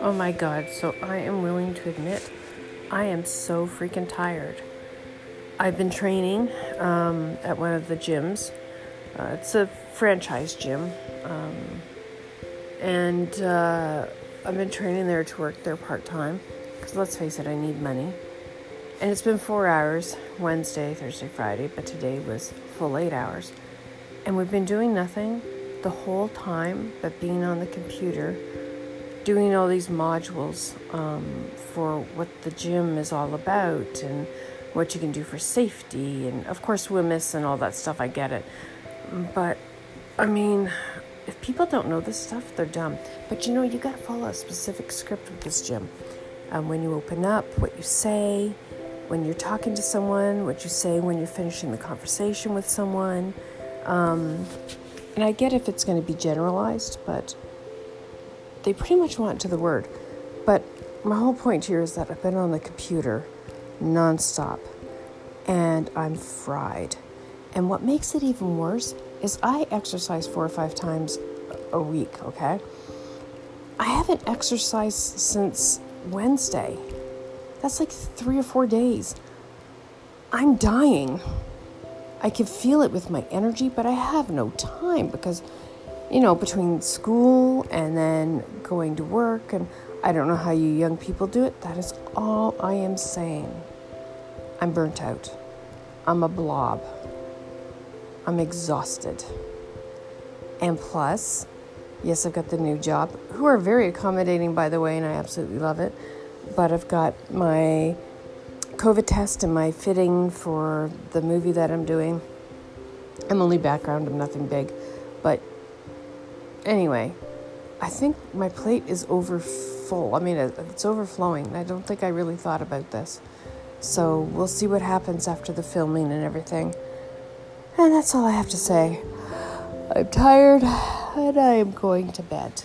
Oh my god, so I am willing to admit I am so freaking tired. I've been training um, at one of the gyms. Uh, it's a franchise gym. Um, and uh, I've been training there to work there part time. Because let's face it, I need money. And it's been four hours Wednesday, Thursday, Friday, but today was full eight hours. And we've been doing nothing the whole time but being on the computer doing all these modules um, for what the gym is all about and what you can do for safety and of course WHMIS and all that stuff. I get it, but I mean, if people don't know this stuff, they're dumb. But you know, you got to follow a specific script with this gym. Um, when you open up, what you say, when you're talking to someone, what you say when you're finishing the conversation with someone. Um, and I get if it's going to be generalized, but they pretty much want to the word. But my whole point here is that I've been on the computer nonstop and I'm fried. And what makes it even worse is I exercise four or five times a week, okay? I haven't exercised since Wednesday. That's like three or four days. I'm dying. I can feel it with my energy, but I have no time because you know, between school and then going to work, and I don't know how you young people do it. That is all I am saying. I'm burnt out. I'm a blob. I'm exhausted. And plus, yes, I've got the new job, who are very accommodating, by the way, and I absolutely love it. But I've got my COVID test and my fitting for the movie that I'm doing. I'm only background, I'm nothing big. But Anyway, I think my plate is over full. I mean, it's overflowing. I don't think I really thought about this. So we'll see what happens after the filming and everything. And that's all I have to say. I'm tired and I am going to bed.